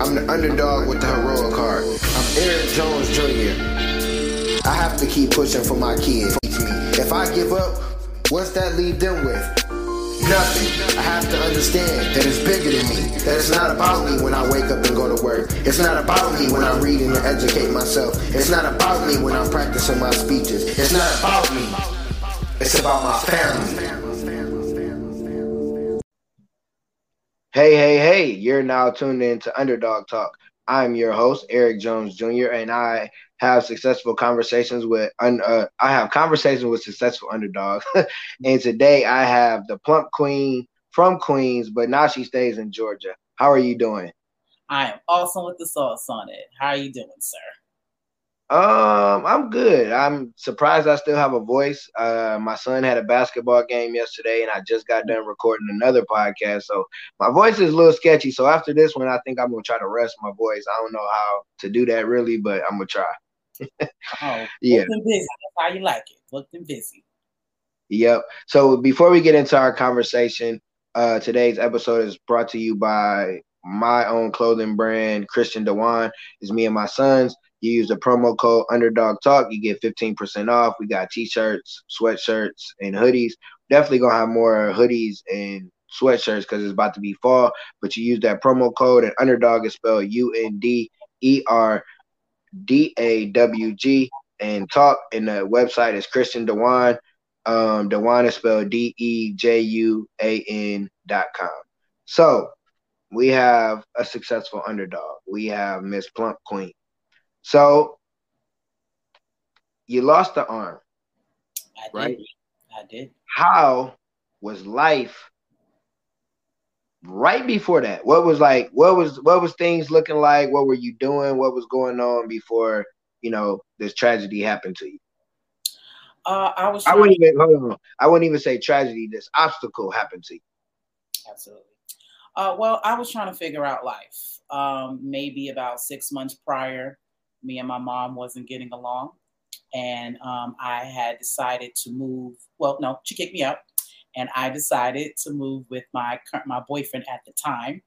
I'm the underdog with the heroic heart. I'm Eric Jones Jr. I have to keep pushing for my kids. If I give up, what's that leave them with? Nothing. I have to understand that it's bigger than me. That it's not about me when I wake up and go to work. It's not about me when I'm reading and educate myself. It's not about me when I'm practicing my speeches. It's not about me. It's about my family. Hey, hey, hey, you're now tuned in to Underdog Talk. I'm your host, Eric Jones Jr., and I have successful conversations with, uh, I have conversations with successful underdogs. and today I have the plump queen from Queens, but now she stays in Georgia. How are you doing? I am awesome with the sauce on it. How are you doing, sir? Um, I'm good. I'm surprised I still have a voice. Uh, my son had a basketball game yesterday, and I just got done recording another podcast, so my voice is a little sketchy. So after this one, I think I'm gonna try to rest my voice. I don't know how to do that really, but I'm gonna try. oh, yeah. busy. That's how you like it. And busy. Yep. So before we get into our conversation, uh, today's episode is brought to you by my own clothing brand, Christian DeJuan. Is me and my sons. You use the promo code Underdog Talk, you get 15% off. We got t-shirts, sweatshirts, and hoodies. Definitely gonna have more hoodies and sweatshirts because it's about to be fall. But you use that promo code and Underdog is spelled U-N-D-E-R-D-A-W-G and talk. And the website is Christian DeJuan. Um, DeJuan is spelled D-E-J-U-A-N dot com. So we have a successful underdog. We have Miss Plump Queen. So you lost the arm. I right? Did. I did. How was life right before that? What was like what was what was things looking like? What were you doing? What was going on before, you know, this tragedy happened to you? Uh, I was. I wouldn't even. Hold on. I wouldn't even say tragedy. This obstacle happened to you. Absolutely. Uh, well, I was trying to figure out life. Um, maybe about six months prior, me and my mom wasn't getting along, and um, I had decided to move. Well, no, she kicked me out, and I decided to move with my my boyfriend at the time.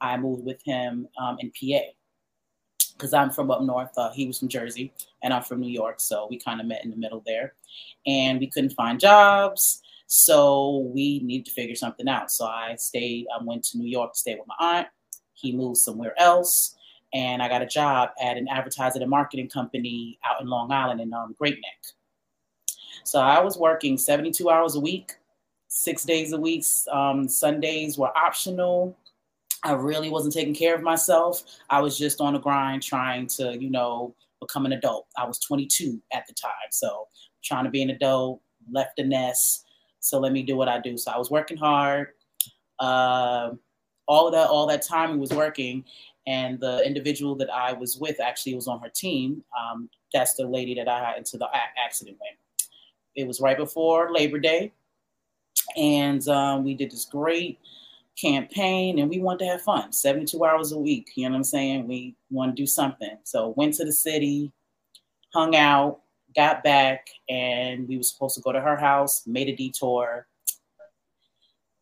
I moved with him um, in PA because I'm from up north. Uh, he was from Jersey, and I'm from New York, so we kind of met in the middle there. And we couldn't find jobs, so we needed to figure something out. So I stayed. I went to New York to stay with my aunt. He moved somewhere else and I got a job at an advertising and marketing company out in Long Island in um, Great Neck. So I was working 72 hours a week, six days a week. Um, Sundays were optional. I really wasn't taking care of myself. I was just on the grind trying to, you know, become an adult. I was 22 at the time. So trying to be an adult, left the nest. So let me do what I do. So I was working hard. Uh, all that, all that time I was working, and the individual that I was with actually was on her team. Um, that's the lady that I had into the accident with. It was right before Labor Day, and um, we did this great campaign, and we wanted to have fun. Seventy-two hours a week. You know what I'm saying? We want to do something. So went to the city, hung out, got back, and we were supposed to go to her house. Made a detour.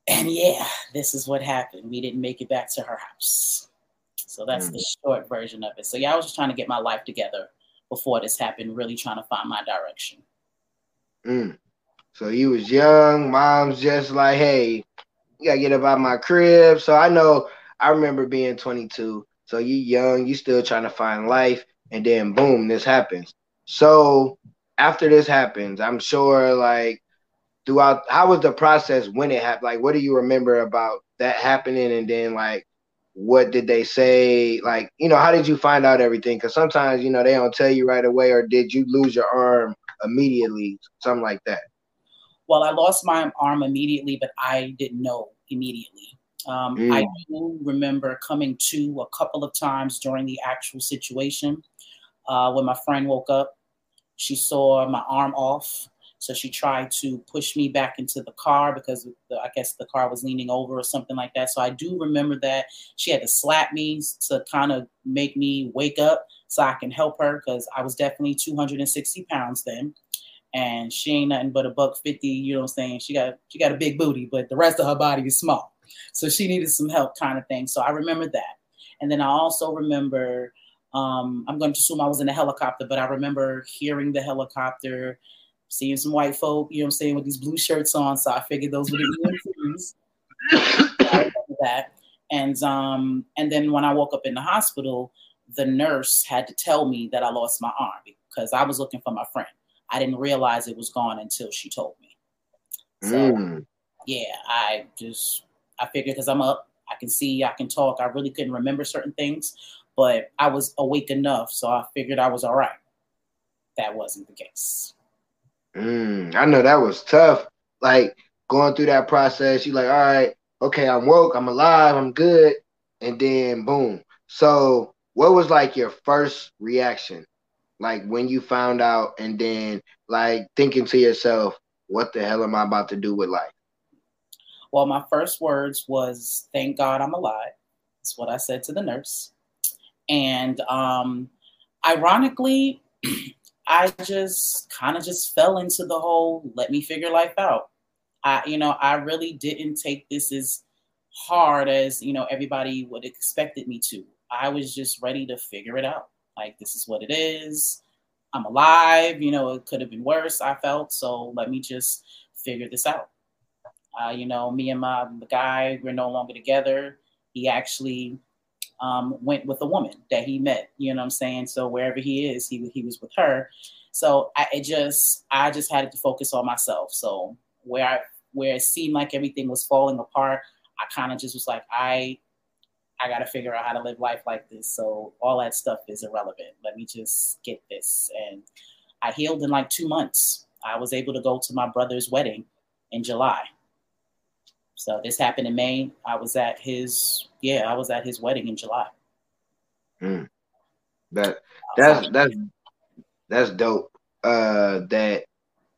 And yeah, this is what happened. We didn't make it back to her house. So that's mm. the short version of it. So yeah, I was just trying to get my life together before this happened, really trying to find my direction. Mm. So you was young, mom's just like, hey, you gotta get up out my crib. So I know I remember being 22. So you young, you still trying to find life, and then boom, this happens. So after this happens, I'm sure like throughout how was the process when it happened? Like what do you remember about that happening and then like what did they say? Like, you know, how did you find out everything? Because sometimes, you know, they don't tell you right away, or did you lose your arm immediately? Something like that. Well, I lost my arm immediately, but I didn't know immediately. Um, mm. I do remember coming to a couple of times during the actual situation uh, when my friend woke up. She saw my arm off. So she tried to push me back into the car because the, I guess the car was leaning over or something like that. So I do remember that she had to slap me to kind of make me wake up so I can help her because I was definitely 260 pounds then. And she ain't nothing but a buck 50, you know what I'm saying? She got she got a big booty, but the rest of her body is small. So she needed some help kind of thing. So I remember that. And then I also remember, um, I'm going to assume I was in a helicopter, but I remember hearing the helicopter, seeing some white folk, you know what I'm saying, with these blue shirts on. So I figured those were the EMTs. that. And um, and then when I woke up in the hospital, the nurse had to tell me that I lost my arm because I was looking for my friend. I didn't realize it was gone until she told me. So mm. yeah, I just I figured because I'm up, I can see, I can talk. I really couldn't remember certain things, but I was awake enough, so I figured I was all right. That wasn't the case. Mm, I know that was tough. Like going through that process, you're like, all right, okay, I'm woke, I'm alive, I'm good, and then boom. So, what was like your first reaction, like when you found out, and then like thinking to yourself, what the hell am I about to do with life? Well, my first words was, "Thank God I'm alive." That's what I said to the nurse, and um, ironically, I just kind of just fell into the whole "let me figure life out." I, you know, I really didn't take this as hard as you know everybody would expected me to. I was just ready to figure it out. Like this is what it is. I'm alive. You know, it could have been worse. I felt so. Let me just figure this out. Uh, you know, me and my guy, we're no longer together. He actually um, went with a woman that he met. You know what I'm saying? So wherever he is, he he was with her. So I just I just had to focus on myself. So where I where it seemed like everything was falling apart, I kind of just was like, I I got to figure out how to live life like this. So all that stuff is irrelevant. Let me just get this. And I healed in like two months. I was able to go to my brother's wedding in July. So this happened in May. I was at his yeah, I was at his wedding in July. Mm. That that's that's that's dope. Uh, that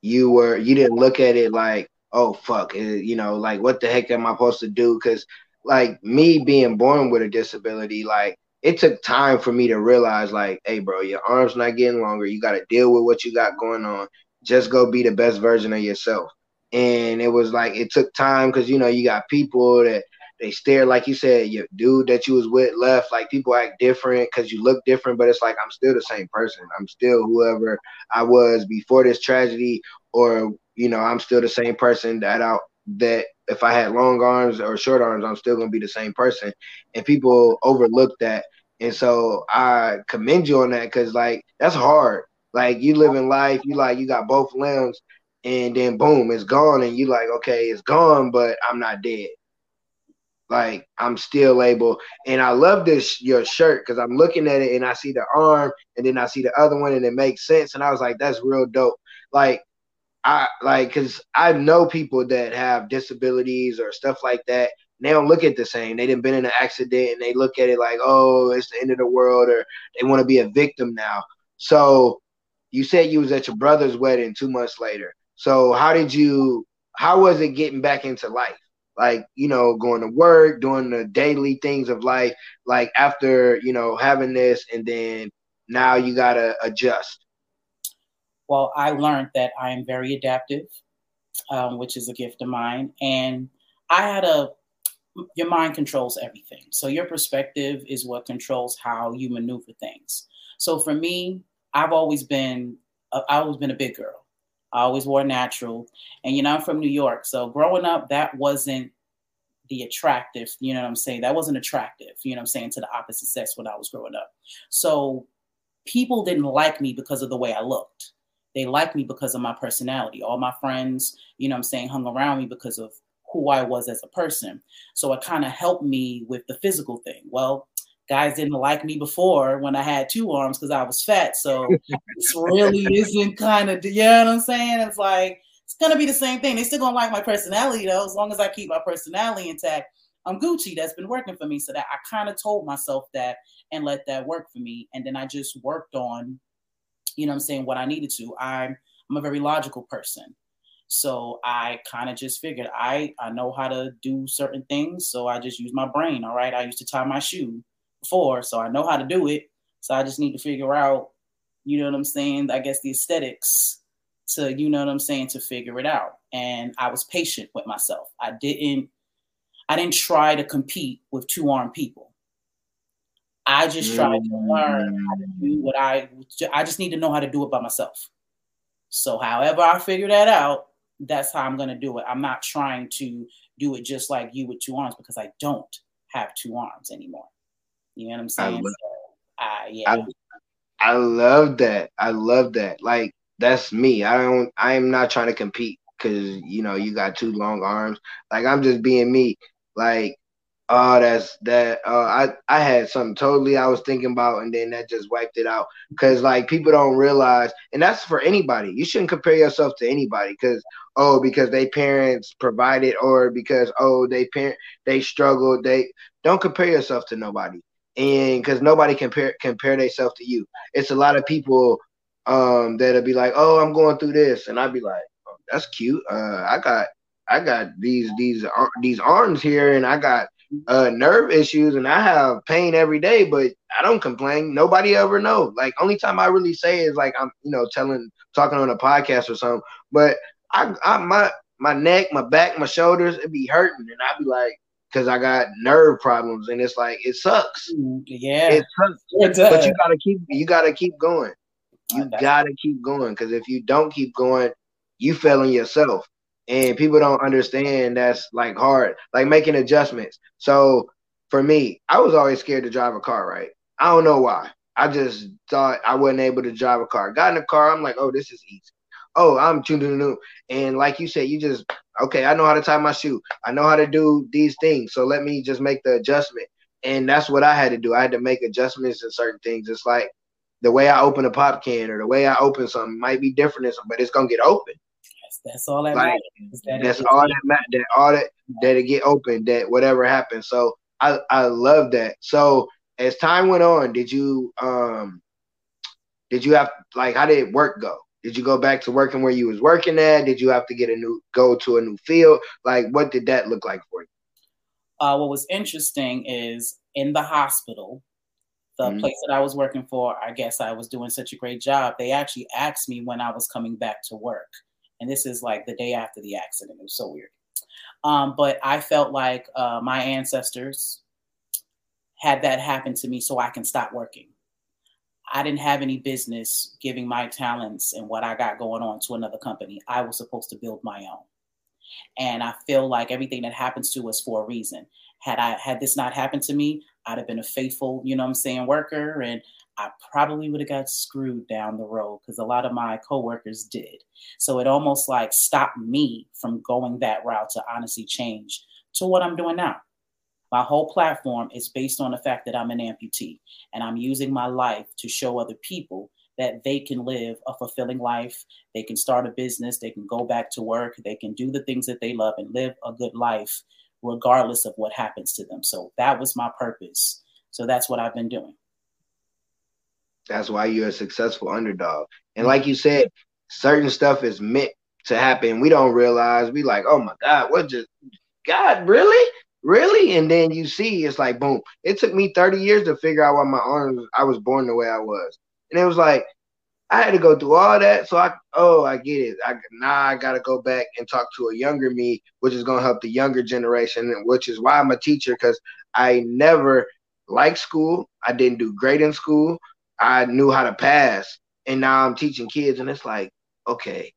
you were you didn't look at it like oh fuck, eh, you know, like what the heck am I supposed to do? Because like me being born with a disability, like it took time for me to realize, like, hey, bro, your arm's not getting longer. You got to deal with what you got going on. Just go be the best version of yourself. And it was like it took time because you know you got people that they stare like you said your dude that you was with left like people act different because you look different but it's like i'm still the same person i'm still whoever i was before this tragedy or you know, I'm still the same person that I that if I had long arms or short arms, I'm still gonna be the same person. And people overlook that. And so I commend you on that because like that's hard. Like you live in life, you like you got both limbs, and then boom, it's gone, and you like, okay, it's gone, but I'm not dead. Like I'm still able, and I love this your shirt because I'm looking at it and I see the arm, and then I see the other one, and it makes sense. And I was like, that's real dope. Like I like because I know people that have disabilities or stuff like that. they don't look at the same. They didn't been in an accident and they look at it like, oh, it's the end of the world, or they want to be a victim now. So you said you was at your brother's wedding two months later. So how did you? How was it getting back into life? Like you know, going to work, doing the daily things of life. Like after you know having this, and then now you gotta adjust. Well, I learned that I am very adaptive, um, which is a gift of mine. And I had a, your mind controls everything. So your perspective is what controls how you maneuver things. So for me, I've always been, I've always been a big girl. I always wore natural. And, you know, I'm from New York. So growing up, that wasn't the attractive, you know what I'm saying? That wasn't attractive, you know what I'm saying, to the opposite sex when I was growing up. So people didn't like me because of the way I looked they like me because of my personality. All my friends, you know I'm saying, hung around me because of who I was as a person. So it kind of helped me with the physical thing. Well, guys didn't like me before when I had two arms because I was fat. So this really isn't kind of, you know what I'm saying? It's like, it's gonna be the same thing. They still gonna like my personality though, as long as I keep my personality intact. I'm Gucci. That's been working for me. So that I kind of told myself that and let that work for me. And then I just worked on you know I'm saying, what I needed to. I'm I'm a very logical person. So I kind of just figured I I know how to do certain things, so I just use my brain. All right, I used to tie my shoe before, so I know how to do it. So I just need to figure out, you know what I'm saying? I guess the aesthetics to, you know what I'm saying, to figure it out. And I was patient with myself. I didn't I didn't try to compete with two armed people. I just try to mm. learn how to do what I I just need to know how to do it by myself. So however I figure that out, that's how I'm gonna do it. I'm not trying to do it just like you with two arms because I don't have two arms anymore. You know what I'm saying? I love, so, uh, yeah. I, I love that. I love that. Like that's me. I don't. I am not trying to compete because you know you got two long arms. Like I'm just being me. Like oh, that's that. Uh, I I had something totally I was thinking about, and then that just wiped it out. Because like people don't realize, and that's for anybody. You shouldn't compare yourself to anybody because oh, because they parents provided, or because oh they parent they struggled. They don't compare yourself to nobody, and because nobody compare compare themselves to you. It's a lot of people um that'll be like, oh, I'm going through this, and I'd be like, oh, that's cute. Uh, I got I got these these uh, these arms here, and I got uh nerve issues, and I have pain every day, but I don't complain. Nobody ever know. Like only time I really say is like I'm you know telling talking on a podcast or something. But I, I my my neck, my back, my shoulders, it be hurting, and I'd be like, because I got nerve problems, and it's like it sucks. Yeah, it sucks. It but you gotta keep you gotta keep going. You gotta keep going because if you don't keep going, you failing yourself. And people don't understand that's like hard, like making adjustments. So for me, I was always scared to drive a car, right? I don't know why. I just thought I wasn't able to drive a car. Got in a car, I'm like, oh, this is easy. Oh, I'm new. And like you said, you just okay, I know how to tie my shoe. I know how to do these things. So let me just make the adjustment. And that's what I had to do. I had to make adjustments in certain things. It's like the way I open a pop can or the way I open something might be different, but it's gonna get open. That's, that's all that like, matters. That that's all that matters. That all that that it get open. That whatever happens. So I I love that. So as time went on, did you um did you have like how did work go? Did you go back to working where you was working at? Did you have to get a new go to a new field? Like what did that look like for you? Uh, what was interesting is in the hospital, the mm-hmm. place that I was working for, I guess I was doing such a great job. They actually asked me when I was coming back to work. And this is like the day after the accident. It was so weird. Um, but I felt like uh, my ancestors had that happen to me so I can stop working. I didn't have any business giving my talents and what I got going on to another company. I was supposed to build my own. And I feel like everything that happens to us for a reason. Had I had this not happened to me, I'd have been a faithful, you know I'm saying, worker and I probably would have got screwed down the road because a lot of my coworkers did. So it almost like stopped me from going that route to honestly change to what I'm doing now. My whole platform is based on the fact that I'm an amputee and I'm using my life to show other people that they can live a fulfilling life. They can start a business, they can go back to work, they can do the things that they love and live a good life regardless of what happens to them. So that was my purpose. So that's what I've been doing. That's why you're a successful underdog. And mm-hmm. like you said, certain stuff is meant to happen. We don't realize. We like, oh my God, what just God really? Really? And then you see it's like boom. It took me 30 years to figure out why my arms I was born the way I was. And it was like I had to go through all that. So I, oh, I get it. I now I got to go back and talk to a younger me, which is gonna help the younger generation, which is why I'm a teacher because I never liked school. I didn't do great in school. I knew how to pass, and now I'm teaching kids, and it's like, okay,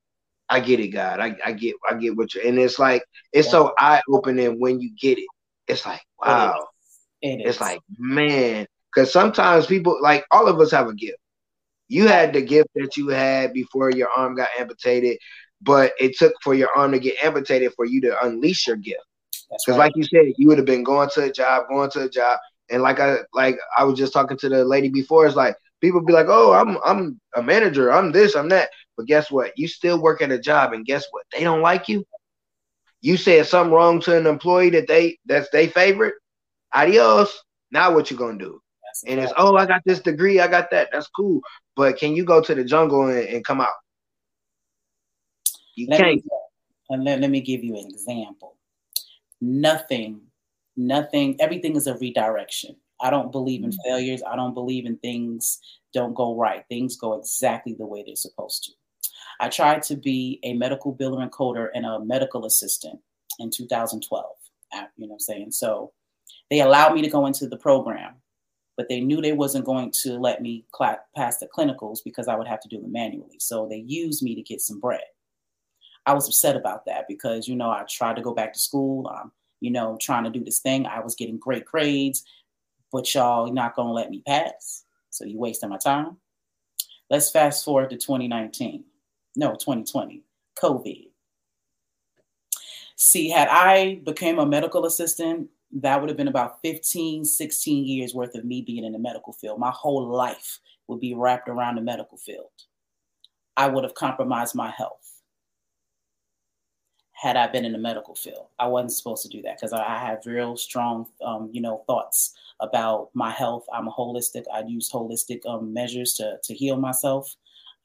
I get it, God. I, I get, I get what you, and it's like, it's so eye opening when you get it. It's like, wow. It is. It is. It's like, man, because sometimes people, like, all of us have a gift you had the gift that you had before your arm got amputated, but it took for your arm to get amputated for you to unleash your gift. Because, right. like you said, you would have been going to a job, going to a job, and like I like I was just talking to the lady before. It's like people be like, "Oh, I'm I'm a manager, I'm this, I'm that," but guess what? You still work at a job, and guess what? They don't like you. You said something wrong to an employee that they that's their favorite. Adios. Now what you gonna do? and it's oh, I got this degree, I got that. That's cool. But can you go to the jungle and, and come out? You let can't. Me, and let, let me give you an example. Nothing, nothing, everything is a redirection. I don't believe in mm-hmm. failures. I don't believe in things don't go right. Things go exactly the way they're supposed to. I tried to be a medical biller and coder and a medical assistant in 2012. You know what I'm saying? So they allowed me to go into the program but they knew they wasn't going to let me cl- pass the clinicals because I would have to do them manually. So they used me to get some bread. I was upset about that because, you know, I tried to go back to school. You know, trying to do this thing. I was getting great grades, but y'all not going to let me pass. So you wasting my time. Let's fast forward to 2019. No, 2020, COVID. See, had I became a medical assistant, that would have been about 15, 16 years worth of me being in the medical field. My whole life would be wrapped around the medical field. I would have compromised my health had I been in the medical field. I wasn't supposed to do that because I, have real strong, um, you know, thoughts about my health. I'm a holistic. I use holistic um, measures to to heal myself.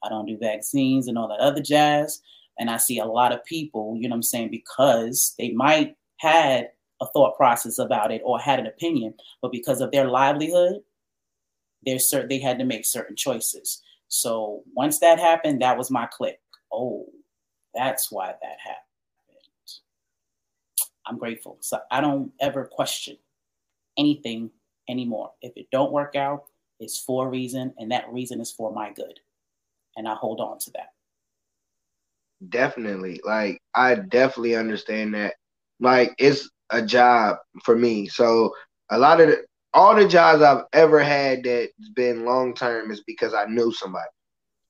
I don't do vaccines and all that other jazz. And I see a lot of people, you know, I'm saying, because they might had a thought process about it or had an opinion, but because of their livelihood, they're certain they had to make certain choices. So once that happened, that was my click. Oh, that's why that happened. I'm grateful. So I don't ever question anything anymore. If it don't work out, it's for a reason, and that reason is for my good. And I hold on to that. Definitely. Like I definitely understand that. Like it's a job for me. So a lot of the, all the jobs I've ever had that's been long term is because I knew somebody.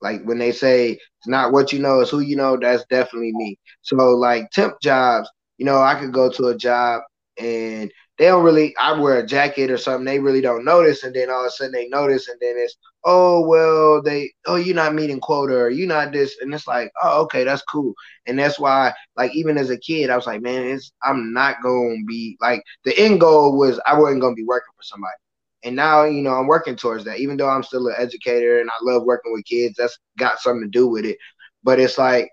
Like when they say it's not what you know, it's who you know, that's definitely me. So like temp jobs, you know, I could go to a job and they don't really I wear a jacket or something, they really don't notice, and then all of a sudden they notice, and then it's oh well they oh you're not meeting quota or you're not this, and it's like oh okay that's cool, and that's why like even as a kid I was like man it's I'm not gonna be like the end goal was I wasn't gonna be working for somebody, and now you know I'm working towards that. Even though I'm still an educator and I love working with kids that's got something to do with it, but it's like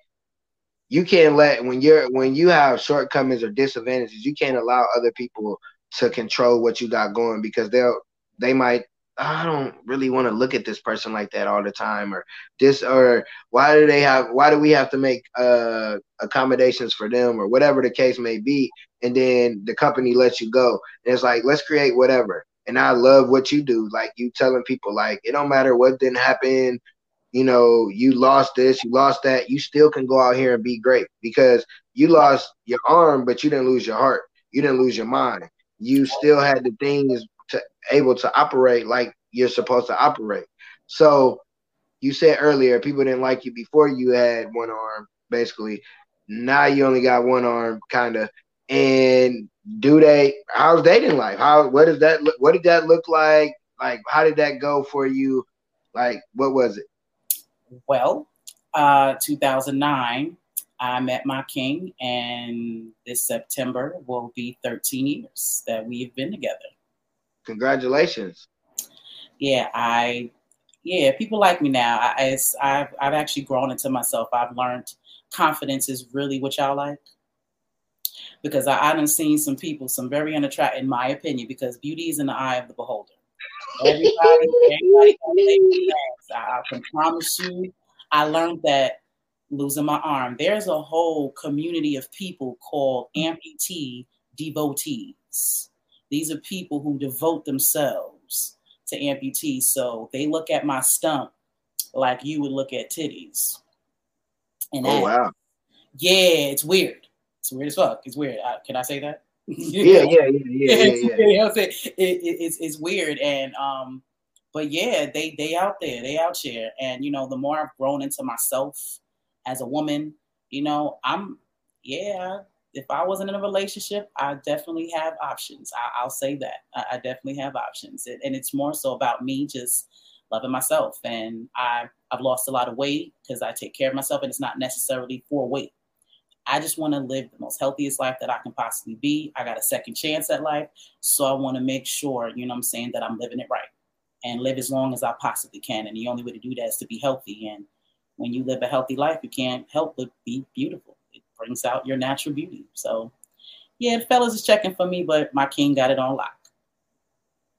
you can't let when you're when you have shortcomings or disadvantages, you can't allow other people to control what you got going because they'll they might I don't really want to look at this person like that all the time or this or why do they have why do we have to make uh accommodations for them or whatever the case may be and then the company lets you go. And it's like let's create whatever. And I love what you do. Like you telling people like it don't matter what didn't happen you know, you lost this, you lost that, you still can go out here and be great because you lost your arm, but you didn't lose your heart. You didn't lose your mind. You still had the things to able to operate like you're supposed to operate. So you said earlier people didn't like you before you had one arm, basically. Now you only got one arm, kind of. And do they? How's dating life? How? What does that look? What did that look like? Like, how did that go for you? Like, what was it? Well, uh, 2009, I met my king, and this September will be 13 years that we've been together. Congratulations. Yeah, I, yeah, people like me now. I, I've, I've actually grown into myself. I've learned confidence is really what y'all like. Because I, I done seen some people, some very unattractive, in my opinion, because beauty is in the eye of the beholder. Everybody, everybody I, I can promise you, I learned that losing my arm. There's a whole community of people called amputee devotees. These are people who devote themselves to amputees. So they look at my stump like you would look at titties. And oh, that, wow. Yeah, it's weird. It's weird as fuck. It's weird. I, can I say that? yeah, yeah, yeah, yeah, yeah. yeah. it, it, it's it's weird, and um, but yeah, they they out there, they out here, and you know, the more I've grown into myself as a woman, you know, I'm yeah. If I wasn't in a relationship, I definitely have options. I, will say that I, I, definitely have options, it, and it's more so about me just loving myself. And I I've lost a lot of weight because I take care of myself, and it's not necessarily for weight. I just want to live the most healthiest life that I can possibly be. I got a second chance at life. So I want to make sure, you know I'm saying, that I'm living it right and live as long as I possibly can. And the only way to do that is to be healthy. And when you live a healthy life, you can't help but be beautiful. It brings out your natural beauty. So yeah, the fellas is checking for me, but my king got it on lock.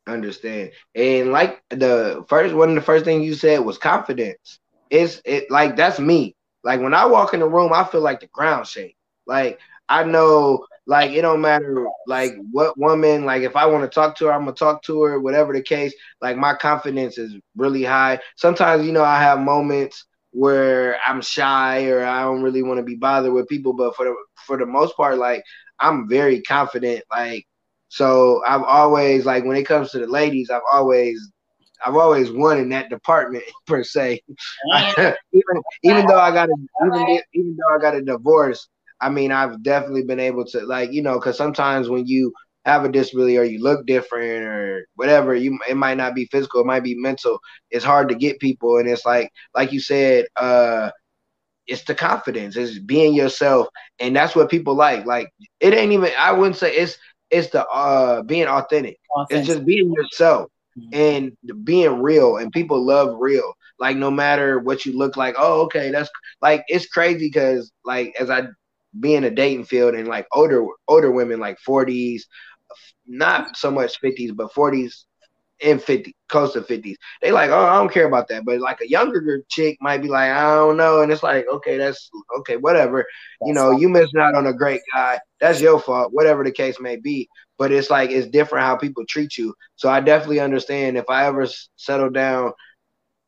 Understand. And like the first one the first thing you said was confidence. It's it like that's me. Like when I walk in the room, I feel like the ground shake. Like I know, Like it don't matter like what woman, like if I want to talk to her, I'm gonna talk to her, whatever the case. Like my confidence is really high. Sometimes, you know, I have moments where I'm shy or I don't really want to be bothered with people, but for the for the most part, like I'm very confident. Like so I've always like when it comes to the ladies, I've always I've always won in that department per se. even even though I got a even even though I got a divorce, I mean I've definitely been able to like you know because sometimes when you have a disability or you look different or whatever, you it might not be physical, it might be mental. It's hard to get people, and it's like like you said, uh, it's the confidence, it's being yourself, and that's what people like. Like it ain't even I wouldn't say it's it's the uh being authentic. authentic. It's just being yourself. Mm-hmm. and being real. And people love real. Like no matter what you look like. Oh, okay, that's like it's crazy because like as I be in a dating field and like older older women like 40s, not so much 50s, but 40s in 50, close to 50s. They like, oh, I don't care about that. But like a younger chick might be like, I don't know. And it's like, okay, that's okay, whatever. That's you know, you missing out on a great guy. That's your fault, whatever the case may be. But it's like it's different how people treat you. So I definitely understand if I ever settle down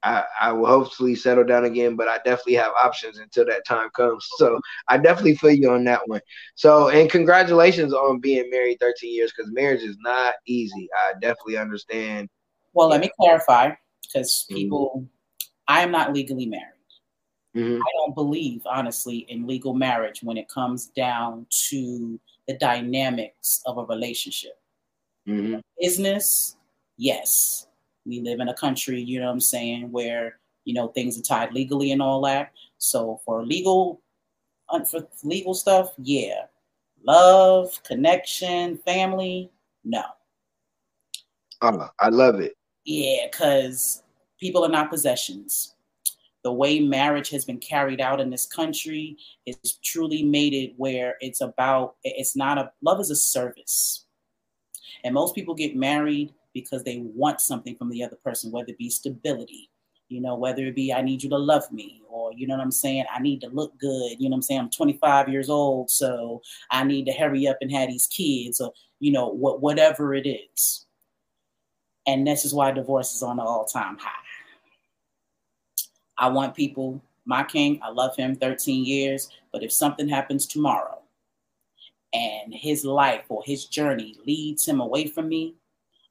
I, I will hopefully settle down again, but I definitely have options until that time comes. So I definitely feel you on that one. So and congratulations on being married 13 years because marriage is not easy. I definitely understand. Well, let me clarify because mm-hmm. people, mm-hmm. I am not legally married. Mm-hmm. I don't believe, honestly, in legal marriage when it comes down to the dynamics of a relationship. Mm-hmm. Business, yes we live in a country, you know what I'm saying, where you know things are tied legally and all that. So for legal, for legal stuff, yeah, love, connection, family, no. Uh, I love it. Yeah, because people are not possessions. The way marriage has been carried out in this country is truly made it where it's about, it's not a, love is a service. And most people get married because they want something from the other person, whether it be stability, you know, whether it be I need you to love me, or you know what I'm saying, I need to look good, you know what I'm saying, I'm 25 years old, so I need to hurry up and have these kids, or you know, what whatever it is. And this is why divorce is on an all-time high. I want people, my king, I love him 13 years, but if something happens tomorrow and his life or his journey leads him away from me,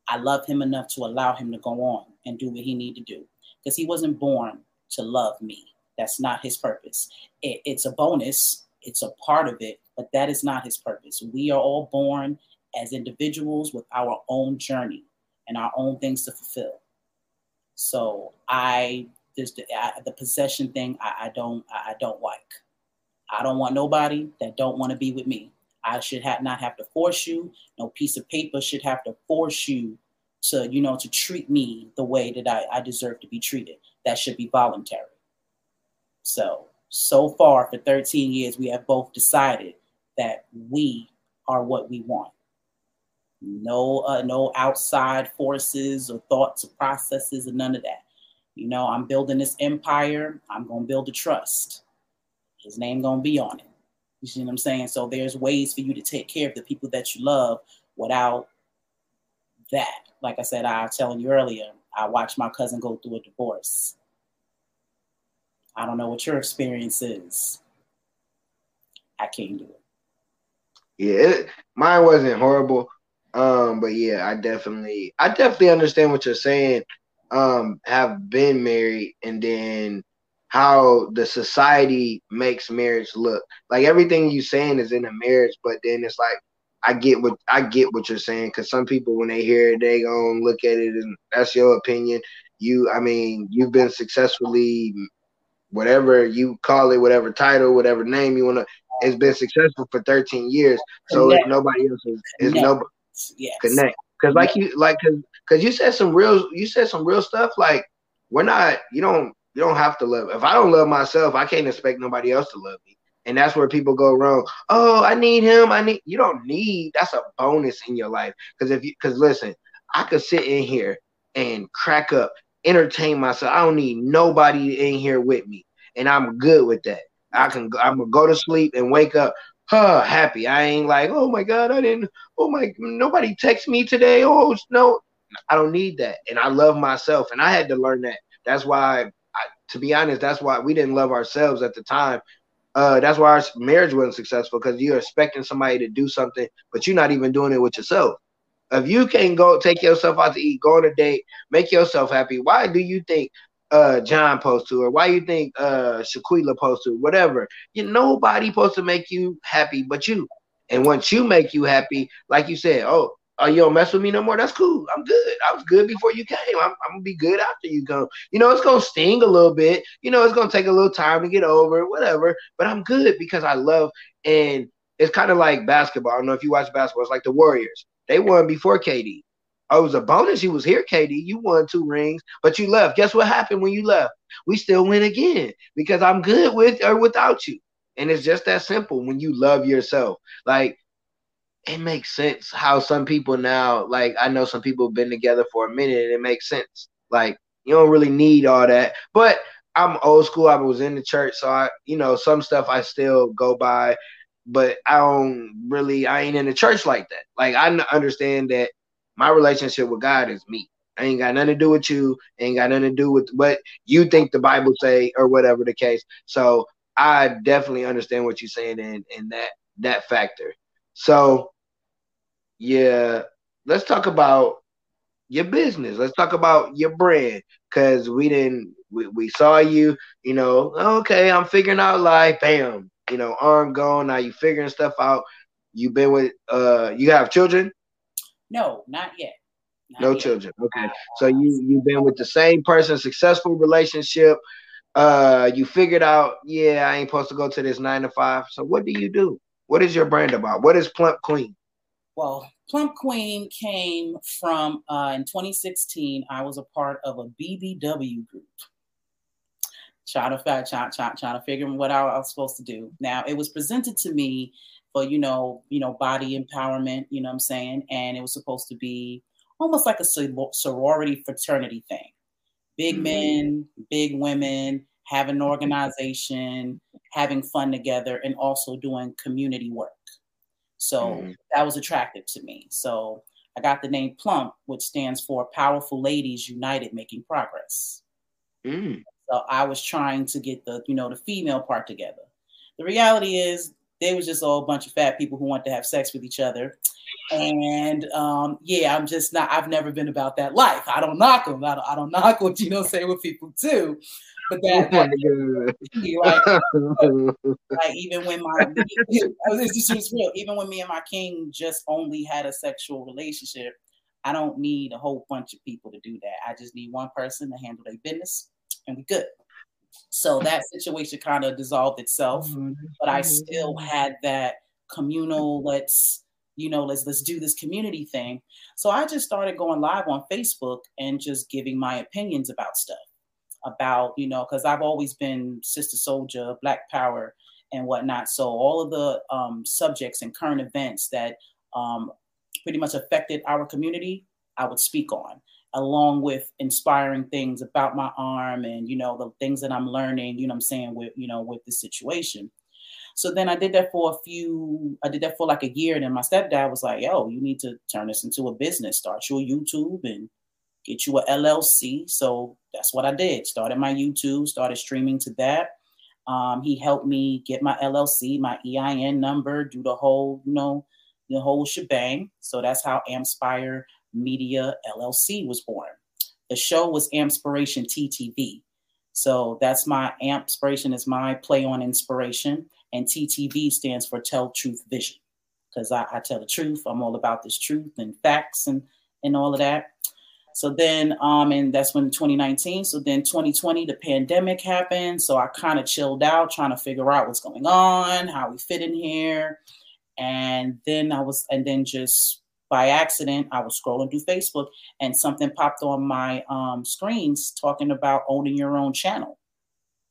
I love him enough to allow him to go on and do what he need to do because he wasn't born to love me. That's not his purpose. It, it's a bonus. It's a part of it, but that is not his purpose. We are all born as individuals with our own journey and our own things to fulfill. So I, there's the, I, the possession thing. I, I don't, I don't like. I don't want nobody that don't want to be with me. I should have not have to force you. No piece of paper should have to force you to, you know, to treat me the way that I, I deserve to be treated. That should be voluntary. So, so far for 13 years, we have both decided that we are what we want. No, uh, no outside forces or thoughts or processes and none of that. You know, I'm building this empire. I'm gonna build a trust. His name gonna be on it. You see what I'm saying? So there's ways for you to take care of the people that you love without that. Like I said, I was telling you earlier, I watched my cousin go through a divorce. I don't know what your experience is. I can't do it. Yeah, it, mine wasn't horrible. Um, but yeah, I definitely I definitely understand what you're saying. Um, have been married and then how the society makes marriage look. Like everything you saying is in a marriage, but then it's like I get what I get what you're saying because some people when they hear it, they gonna look at it and that's your opinion. You, I mean, you've been successfully, whatever you call it, whatever title, whatever name you wanna. It's been successful for 13 years, so connect. nobody else is, is nobody yes. connect. Because like you, like, cause, cause you said some real, you said some real stuff. Like we're not, you don't you don't have to love. If I don't love myself, I can't expect nobody else to love me. And that's where people go wrong. Oh, I need him. I need you don't need that's a bonus in your life. Because if you because listen, I could sit in here and crack up, entertain myself. I don't need nobody in here with me. And I'm good with that. I can I'm gonna go to sleep and wake up. Huh, happy. I ain't like, oh my God, I didn't, oh my, nobody text me today. Oh, no, I don't need that. And I love myself. And I had to learn that. That's why, I, to be honest, that's why we didn't love ourselves at the time. Uh, that's why our marriage wasn't successful because you're expecting somebody to do something, but you're not even doing it with yourself. If you can't go take yourself out to eat, go on a date, make yourself happy, why do you think uh John post to, or why you think uh Shaquila to, whatever. You nobody supposed to make you happy but you. And once you make you happy, like you said, oh, oh, you don't mess with me no more. That's cool. I'm good. I was good before you came. I'm, I'm gonna be good after you come. You know, it's gonna sting a little bit. You know, it's gonna take a little time to get over, whatever. But I'm good because I love and it's kind of like basketball. I don't know if you watch basketball. It's like the Warriors. They won before KD. Oh, it was a bonus. You was here, KD. You won two rings, but you left. Guess what happened when you left? We still win again because I'm good with or without you. And it's just that simple when you love yourself. Like it makes sense how some people now, like I know some people have been together for a minute and it makes sense. Like you don't really need all that. But I'm old school. I was in the church, so I, you know, some stuff I still go by, but I don't really, I ain't in the church like that. Like I understand that my relationship with God is me. I ain't got nothing to do with you. Ain't got nothing to do with what you think the Bible say or whatever the case. So I definitely understand what you're saying in in that that factor. So yeah, let's talk about your business. Let's talk about your brand because we didn't we, we saw you, you know, okay, I'm figuring out life, bam, you know, arm gone. Now you figuring stuff out. You've been with uh you have children? No, not yet. Not no yet. children. Okay. So you you've been with the same person, successful relationship. Uh you figured out, yeah, I ain't supposed to go to this nine to five. So what do you do? What is your brand about? What is Plump Queen? Well, Plump Queen came from uh, in 2016. I was a part of a BBW group. Trying to, try, try, trying to figure what I was supposed to do. Now, it was presented to me for you know you know body empowerment you know what i'm saying? And it was supposed to be almost like a sorority fraternity thing. Big mm-hmm. men big women having an organization having fun together and also doing community work. So mm-hmm. that was attractive to me. So i got the name plump which stands for powerful ladies united making progress. Mm. so i was trying to get the you know the female part together. The reality is they was just all a bunch of fat people who want to have sex with each other. And um, yeah, I'm just not. I've never been about that life. I don't knock them. I don't, I don't knock what you know say what people do. But that, that like, like even when my this is real. Even when me and my king just only had a sexual relationship, I don't need a whole bunch of people to do that. I just need one person to handle their business, and we good. So that situation kind of dissolved itself, mm-hmm. but I still mm-hmm. had that communal, let's, you know, let's let's do this community thing. So I just started going live on Facebook and just giving my opinions about stuff. About, you know, because I've always been Sister Soldier, Black Power, and whatnot. So all of the um, subjects and current events that um, pretty much affected our community, I would speak on along with inspiring things about my arm and you know the things that i'm learning you know i'm saying with you know with the situation. So then i did that for a few i did that for like a year and then my stepdad was like yo you need to turn this into a business. Start your youtube and get you a llc so that's what i did. Started my youtube started streaming to that. Um, he helped me get my llc my ein number do the whole you know the whole shebang. So that's how AMPspire Media LLC was born. The show was Ampspiration TTV. So that's my Ampspiration is my play on inspiration, and TTV stands for Tell Truth Vision because I, I, tell the truth. I'm all about this truth and facts and and all of that. So then, um, and that's when 2019. So then 2020, the pandemic happened. So I kind of chilled out, trying to figure out what's going on, how we fit in here. And then I was, and then just by accident, I was scrolling through Facebook and something popped on my um, screens talking about owning your own channel.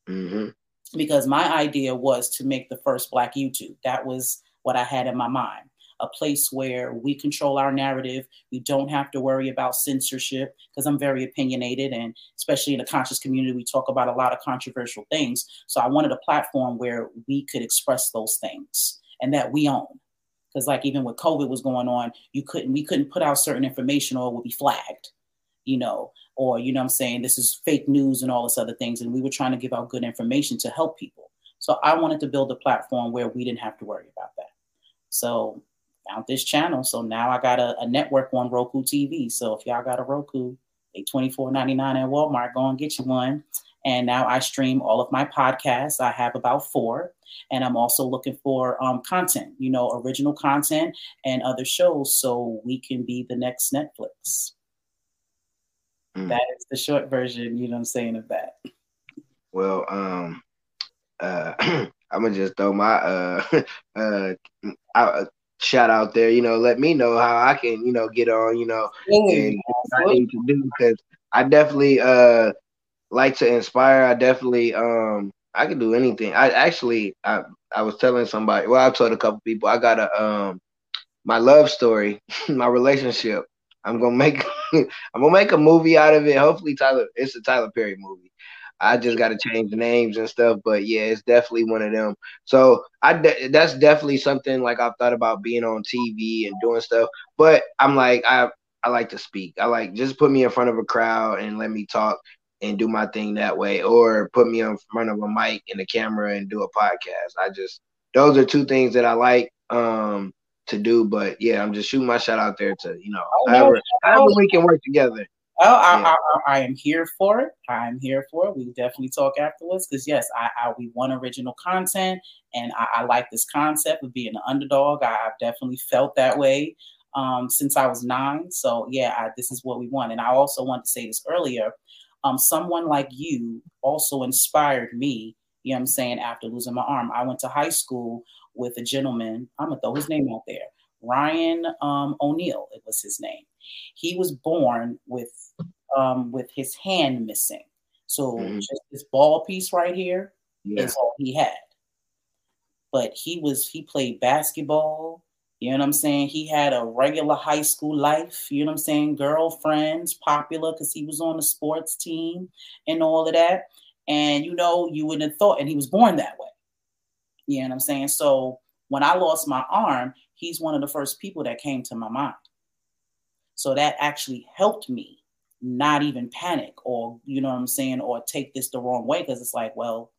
Mm-hmm. Because my idea was to make the first Black YouTube. That was what I had in my mind. A place where we control our narrative. We don't have to worry about censorship because I'm very opinionated. And especially in the conscious community, we talk about a lot of controversial things. So I wanted a platform where we could express those things and that we own. Because like even with COVID was going on, you couldn't we couldn't put out certain information or it would be flagged, you know, or you know I'm saying this is fake news and all this other things. And we were trying to give out good information to help people. So I wanted to build a platform where we didn't have to worry about that. So found this channel. So now I got a, a network on Roku TV. So if y'all got a Roku, a $24.99 at Walmart, go and get you one. And now I stream all of my podcasts. I have about four. And I'm also looking for um, content, you know, original content and other shows so we can be the next Netflix. Mm. That is the short version, you know what I'm saying, of that. Well, um, uh, I'm gonna just throw my uh, uh, out, shout out there. You know, let me know how I can, you know, get on. You know, and what I need to do because I definitely uh like to inspire. I definitely um I can do anything. I actually I I was telling somebody. Well, I told a couple people I got a um my love story, my relationship. I'm gonna make I'm gonna make a movie out of it. Hopefully, Tyler. It's a Tyler Perry movie. I just got to change the names and stuff, but yeah, it's definitely one of them. So I de- that's definitely something like I've thought about being on TV and doing stuff. But I'm like I I like to speak. I like just put me in front of a crowd and let me talk and do my thing that way, or put me in front of a mic and a camera and do a podcast. I just those are two things that I like um to do. But yeah, I'm just shooting my shot out there to you know oh, however, however we can work together. Oh, I, yeah. I, I, I, am here for it. I'm here for it. We definitely talk afterwards because yes, I, I, we want original content, and I, I, like this concept of being an underdog. I, have definitely felt that way um, since I was nine. So yeah, this is what we want. And I also want to say this earlier. Um, someone like you also inspired me. You know what I'm saying? After losing my arm, I went to high school with a gentleman. I'm gonna throw his name out there. Ryan um, O'Neill. It was his name. He was born with um, with his hand missing. So mm-hmm. just this ball piece right here yeah. is all he had. But he was he played basketball. You know what I'm saying? He had a regular high school life. You know what I'm saying? Girlfriends, popular because he was on the sports team and all of that. And you know, you wouldn't have thought, and he was born that way. You know what I'm saying? So when I lost my arm, he's one of the first people that came to my mind. So that actually helped me not even panic or, you know what I'm saying, or take this the wrong way because it's like, well,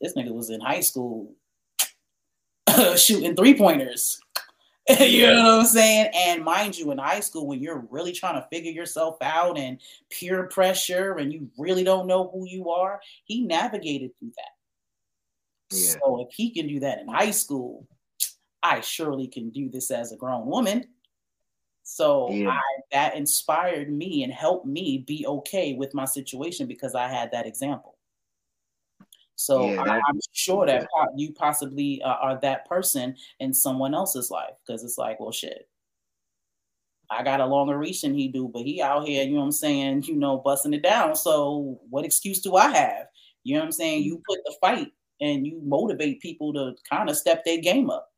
this nigga was in high school shooting three pointers. you know what I'm saying? And mind you, in high school, when you're really trying to figure yourself out and peer pressure and you really don't know who you are, he navigated through that. Yeah. So if he can do that in high school, I surely can do this as a grown woman. So yeah. I, that inspired me and helped me be okay with my situation because I had that example. So yeah, I, am sure that you possibly uh, are that person in someone else's life because it's like, well, shit. I got a longer reach than he do, but he out here, you know what I'm saying, you know, busting it down. So what excuse do I have? You know what I'm saying? You put the fight and you motivate people to kind of step their game up.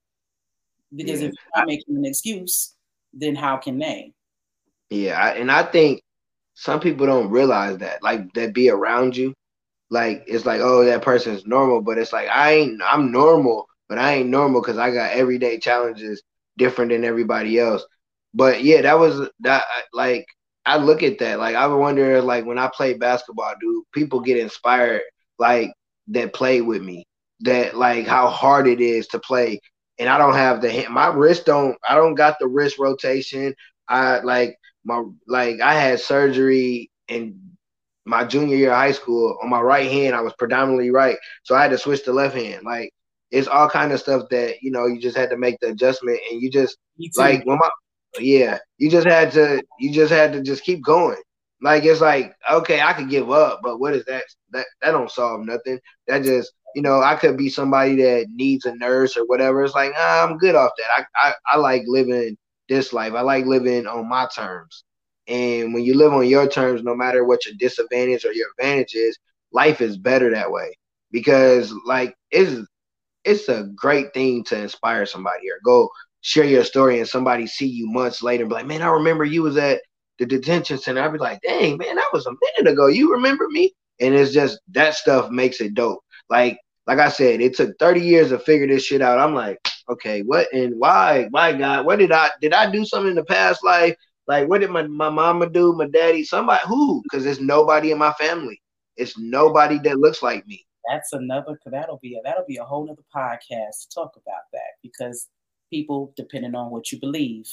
Because yeah. if you're not making an excuse, then how can they? Yeah, and I think some people don't realize that, like that be around you, like it's like, oh, that person's normal, but it's like I ain't, I'm normal, but I ain't normal because I got everyday challenges different than everybody else. But yeah, that was that. Like I look at that, like I wonder, like when I play basketball, do people get inspired, like that play with me, that like how hard it is to play and I don't have the my wrist don't I don't got the wrist rotation. I like my like I had surgery in my junior year of high school on my right hand. I was predominantly right, so I had to switch to left hand. Like it's all kind of stuff that you know you just had to make the adjustment, and you just like when my yeah, you just had to you just had to just keep going. Like it's like okay, I could give up, but what is that? That that don't solve nothing. That just you know, I could be somebody that needs a nurse or whatever. It's like, nah, I'm good off that. I, I, I like living this life. I like living on my terms. And when you live on your terms, no matter what your disadvantage or your advantage is, life is better that way. Because like it's it's a great thing to inspire somebody or go share your story and somebody see you months later and be like, man, I remember you was at the detention center. I'd be like, dang, man, that was a minute ago. You remember me? And it's just that stuff makes it dope. Like like I said, it took 30 years to figure this shit out. I'm like, okay, what and why? My God? What did I did I do something in the past life? Like, what did my, my mama do? My daddy? Somebody who? Because there's nobody in my family. It's nobody that looks like me. That's another. That'll be a, that'll be a whole other podcast to talk about that because people, depending on what you believe,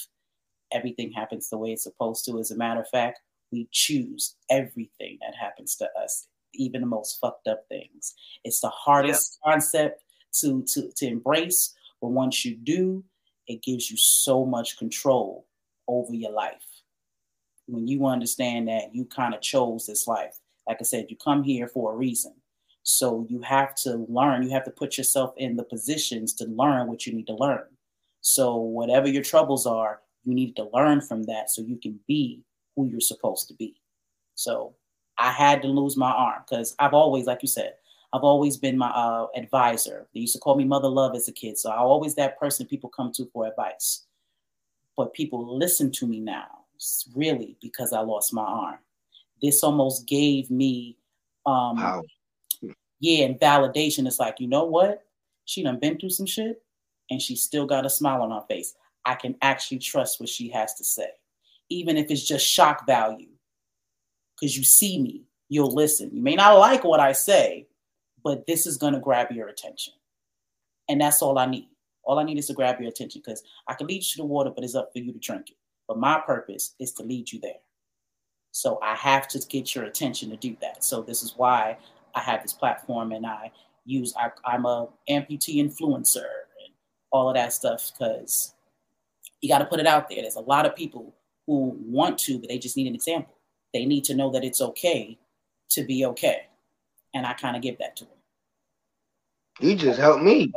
everything happens the way it's supposed to. As a matter of fact, we choose everything that happens to us, even the most fucked up things. It's the hardest yeah. concept to, to, to embrace, but once you do, it gives you so much control over your life. When you understand that you kind of chose this life, like I said, you come here for a reason. So you have to learn, you have to put yourself in the positions to learn what you need to learn. So, whatever your troubles are, you need to learn from that so you can be who you're supposed to be. So, I had to lose my arm because I've always, like you said, I've always been my uh, advisor. They used to call me Mother Love as a kid. So, I'm always that person people come to for advice. But people listen to me now, really, because I lost my arm. This almost gave me, um, wow. yeah, and validation. It's like, you know what? She done been through some shit and she still got a smile on her face. I can actually trust what she has to say, even if it's just shock value. Because you see me, you'll listen. You may not like what I say, but this is going to grab your attention. And that's all I need. All I need is to grab your attention because I can lead you to the water, but it's up for you to drink it. But my purpose is to lead you there. So I have to get your attention to do that. So this is why I have this platform and I use I, I'm a amputee influencer and all of that stuff because you got to put it out there. There's a lot of people who want to, but they just need an example. They need to know that it's okay to be okay. And I kind of give that to them. You just helped me.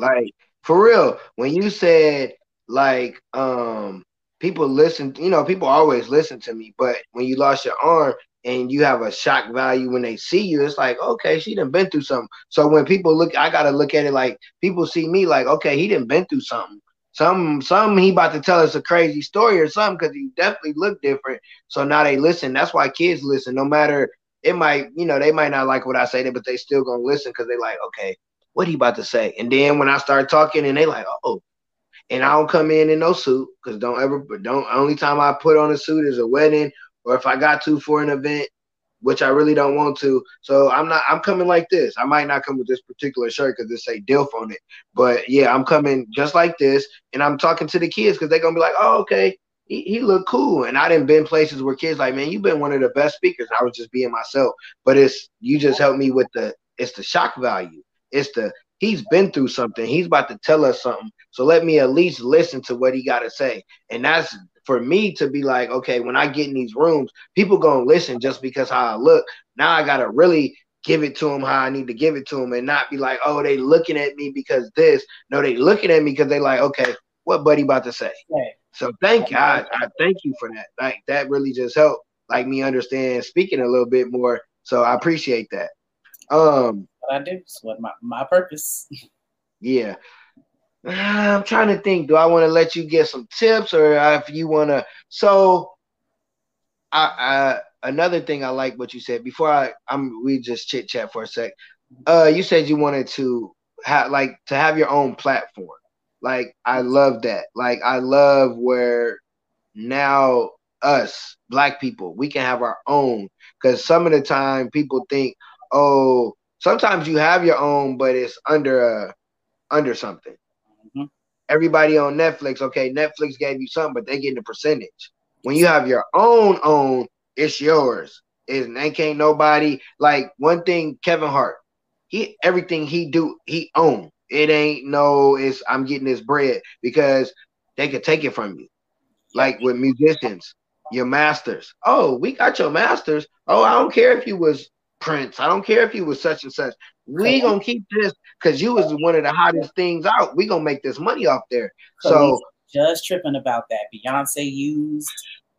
Like, for real, when you said, like, um, people listen, you know, people always listen to me, but when you lost your arm, and you have a shock value when they see you, it's like, okay, she done been through something. So when people look, I gotta look at it like people see me like, okay, he didn't been through something. Some some he about to tell us a crazy story or something because he definitely looked different. So now they listen. That's why kids listen, no matter it might, you know, they might not like what I say, but they still gonna listen because they like, okay, what he about to say? And then when I start talking and they like, oh, and I don't come in in no suit because don't ever, but don't. Only time I put on a suit is a wedding or if I got to for an event, which I really don't want to. So I'm not. I'm coming like this. I might not come with this particular shirt because it say DILF on it. But yeah, I'm coming just like this, and I'm talking to the kids because they're gonna be like, "Oh, okay, he, he looked cool." And I didn't been places where kids like, "Man, you've been one of the best speakers." I was just being myself. But it's you just helped me with the. It's the shock value. It's the he's been through something. He's about to tell us something. So let me at least listen to what he got to say. And that's for me to be like, okay, when I get in these rooms, people gonna listen just because how I look. Now I gotta really give it to them how I need to give it to them and not be like, oh, they looking at me because this. No, they looking at me because they like, okay, what buddy about to say? So thank you. I, I thank you for that. Like that really just helped like me understand speaking a little bit more. So I appreciate that. Um I do is what my, my purpose. Yeah. I'm trying to think. Do I want to let you get some tips, or if you want to? So, I, I another thing I like what you said before. I I'm we just chit chat for a sec. Uh, you said you wanted to have like to have your own platform. Like I love that. Like I love where now us black people we can have our own because some of the time people think oh sometimes you have your own but it's under a under something mm-hmm. everybody on Netflix, okay, Netflix gave you something, but they get a percentage. When you have your own own, it's yours. Is they can't nobody like one thing. Kevin Hart, he everything he do he own. It ain't no. It's I'm getting this bread because they could take it from you. Like with musicians, your masters. Oh, we got your masters. Oh, I don't care if you was Prince. I don't care if you was such and such. We gonna keep this because you was one of the hottest things out. We gonna make this money off there. So, so just tripping about that. Beyonce used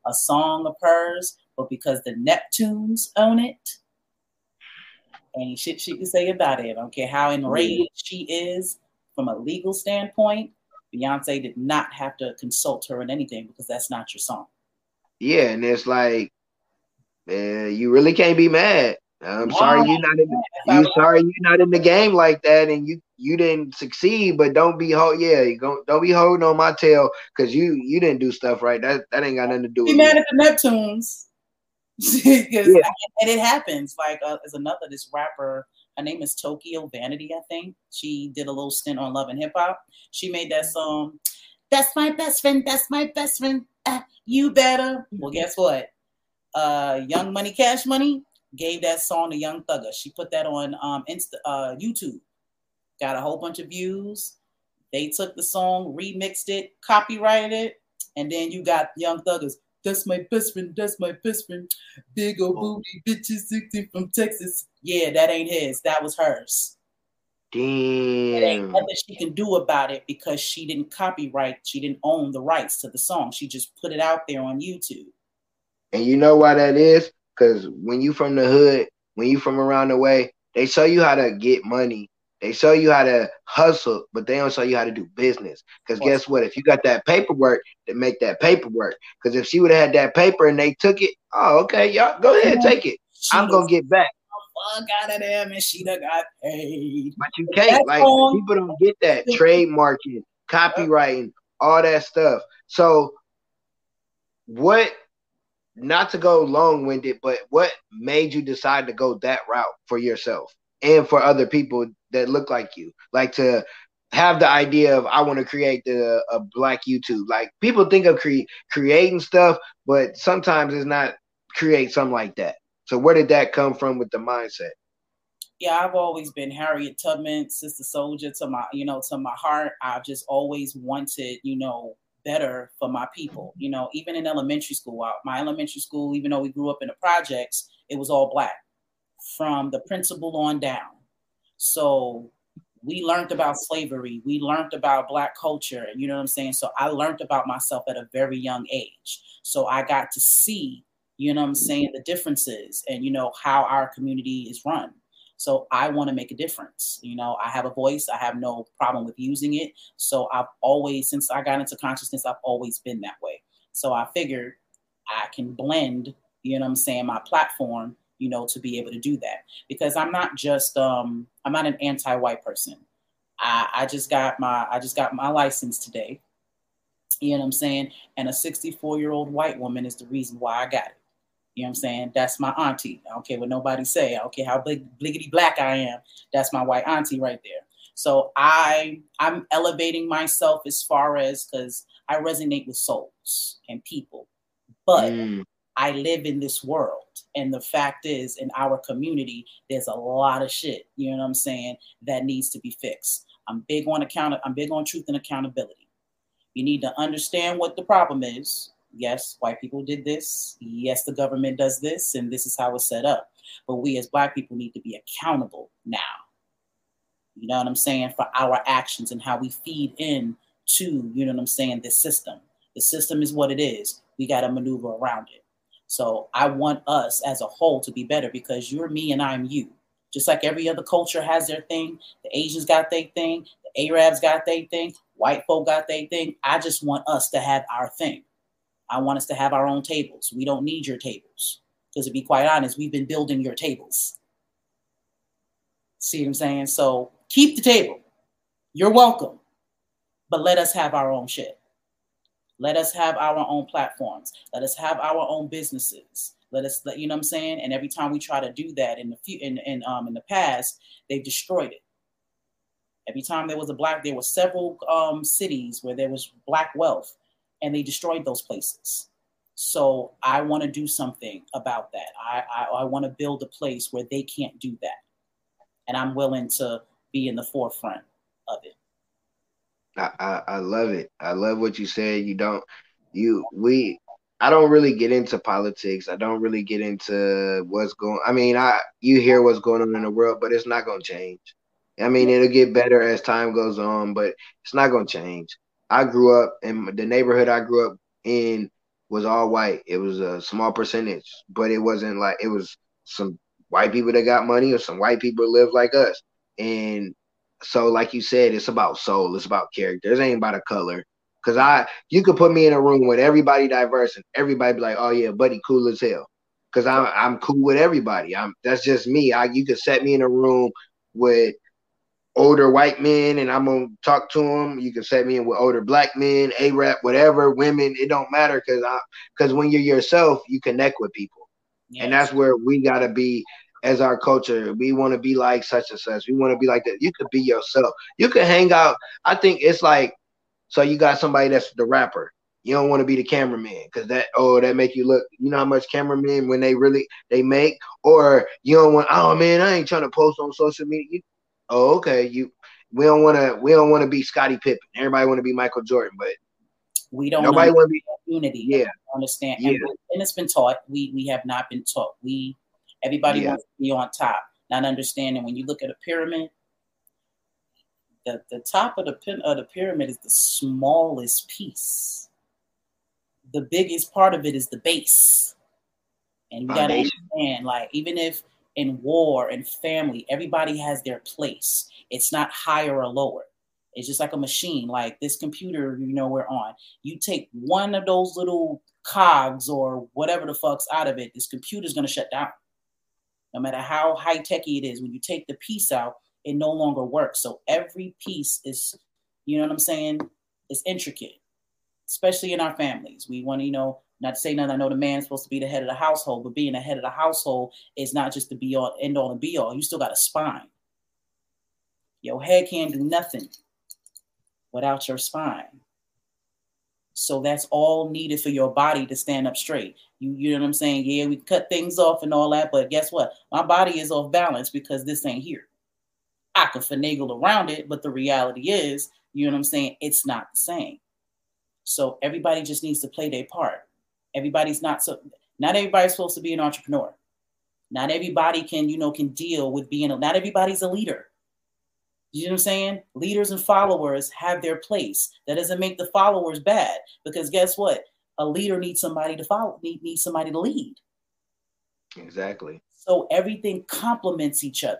a song of hers, but because the Neptunes own it, any shit she can say about it. I don't care how enraged she is from a legal standpoint. Beyonce did not have to consult her in anything because that's not your song. Yeah, and it's like, man, you really can't be mad I'm sorry you're not in the, you sorry you're not in the game like that and you you didn't succeed, but don't be hold yeah, you go don't be holding on my tail because you you didn't do stuff right. That that ain't got nothing to do be with mad me. at the Neptunes. yeah. and it happens. Like uh, there's another this rapper. Her name is Tokyo Vanity, I think. She did a little stint on Love and Hip Hop. She made that song. That's my best friend. That's my best friend. Uh, you better. Well, guess what? Uh, Young Money, Cash Money gave that song to Young Thugger. She put that on um, Insta, uh, YouTube. Got a whole bunch of views. They took the song, remixed it, copyrighted it, and then you got Young Thuggers. That's my best friend. That's my best friend. Big old booty bitches 60 from Texas. Yeah, that ain't his. That was hers. Damn. It ain't nothing she can do about it because she didn't copyright. She didn't own the rights to the song. She just put it out there on YouTube. And you know why that is? Because when you from the hood, when you from around the way, they show you how to get money. They show you how to hustle, but they don't show you how to do business. Because guess what? If you got that paperwork, to make that paperwork. Because if she would have had that paper and they took it, oh, okay, y'all go ahead, take it. She I'm gonna get back. fuck out of them and she done got paid. But you can't. Like people don't get that trademarking, copywriting, all that stuff. So, what? Not to go long winded, but what made you decide to go that route for yourself and for other people that look like you? Like to have the idea of I want to create the a black YouTube. Like people think of cre- creating stuff, but sometimes it's not create something like that. So where did that come from with the mindset? yeah, I've always been Harriet Tubman, Sister Souljah to my, you know, to my heart. I've just always wanted, you know, better for my people. You know, even in elementary school, my elementary school, even though we grew up in the projects, it was all black from the principal on down. So we learned about slavery. We learned about black culture. You know what I'm saying? So I learned about myself at a very young age. So I got to see, you know what I'm saying, the differences and, you know, how our community is run. So I want to make a difference. You know, I have a voice. I have no problem with using it. So I've always, since I got into consciousness, I've always been that way. So I figured I can blend, you know what I'm saying, my platform, you know, to be able to do that. Because I'm not just um I'm not an anti-white person. I, I just got my I just got my license today. You know what I'm saying? And a 64 year old white woman is the reason why I got it. You know what I'm saying? That's my auntie. I don't care what nobody say. I don't care how big bliggity black I am. That's my white auntie right there. So I I'm elevating myself as far as because I resonate with souls and people. But Mm, I live in this world. And the fact is, in our community, there's a lot of shit, you know what I'm saying, that needs to be fixed. I'm big on account I'm big on truth and accountability. You need to understand what the problem is. Yes, white people did this. Yes, the government does this, and this is how it's set up. But we as black people need to be accountable now. You know what I'm saying? For our actions and how we feed in to, you know what I'm saying, this system. The system is what it is. We got to maneuver around it. So I want us as a whole to be better because you're me and I'm you. Just like every other culture has their thing, the Asians got their thing, the Arabs got their thing, white folk got their thing. I just want us to have our thing. I want us to have our own tables. We don't need your tables. Because to be quite honest, we've been building your tables. See what I'm saying? So keep the table. You're welcome. But let us have our own shit. Let us have our own platforms. Let us have our own businesses. Let us let you know what I'm saying. And every time we try to do that in the few in, in um in the past, they've destroyed it. Every time there was a black, there were several um cities where there was black wealth, and they destroyed those places. So I want to do something about that. I I, I want to build a place where they can't do that, and I'm willing to be in the forefront of it. I, I I love it. I love what you said. You don't you we I don't really get into politics. I don't really get into what's going I mean, I you hear what's going on in the world, but it's not going to change. I mean, it'll get better as time goes on, but it's not going to change. I grew up in the neighborhood I grew up in was all white. It was a small percentage, but it wasn't like it was some white people that got money or some white people live like us. And so, like you said, it's about soul, it's about character. It ain't about a color. Cause I, you could put me in a room with everybody diverse, and everybody be like, "Oh yeah, buddy, cool as hell." because I'm I'm cool with everybody. I'm that's just me. I you could set me in a room with older white men and I'm gonna talk to them. You can set me in with older black men, A rap, whatever, women. It don't matter because I because when you're yourself, you connect with people, yes. and that's where we gotta be as our culture. We want to be like such and such. We want to be like that. You could be yourself. You could hang out. I think it's like so you got somebody that's the rapper. You don't want to be the cameraman because that oh that make you look. You know how much cameramen when they really they make, or you don't want. Oh man, I ain't trying to post on social media. You, oh okay, you. We don't want to. We don't want to be Scottie Pippen. Everybody want to be Michael Jordan, but we don't. Nobody want to be unity. Yeah, understand. Yeah. And, and it's been taught. We we have not been taught. We everybody yeah. wants to be on top, not understanding when you look at a pyramid the, the top of the pin of the pyramid is the smallest piece. The biggest part of it is the base. And you gotta understand, like, even if in war and family, everybody has their place. It's not higher or lower. It's just like a machine, like this computer, you know, we're on. You take one of those little cogs or whatever the fuck's out of it, this computer's gonna shut down. No matter how high techy it is, when you take the piece out, it no longer works. So every piece is, you know what I'm saying, is intricate, especially in our families. We want to, you know, not to say nothing. I know the man's supposed to be the head of the household, but being the head of the household is not just the be all, end all, and be all. You still got a spine. Your head can't do nothing without your spine. So that's all needed for your body to stand up straight. You, you know what I'm saying? Yeah, we cut things off and all that, but guess what? My body is off balance because this ain't here. I can finagle around it, but the reality is, you know what I'm saying? It's not the same. So everybody just needs to play their part. Everybody's not so not everybody's supposed to be an entrepreneur. Not everybody can, you know, can deal with being a, not everybody's a leader. You know what I'm saying? Leaders and followers have their place. That doesn't make the followers bad because guess what? A leader needs somebody to follow, need, needs somebody to lead. Exactly. So everything complements each other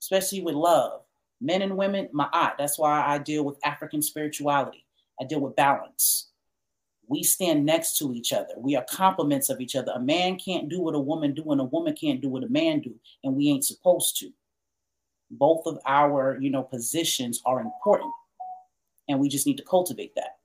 especially with love. Men and women, my art. That's why I deal with African spirituality. I deal with balance. We stand next to each other. We are complements of each other. A man can't do what a woman do, and a woman can't do what a man do, and we ain't supposed to. Both of our, you know, positions are important, and we just need to cultivate that.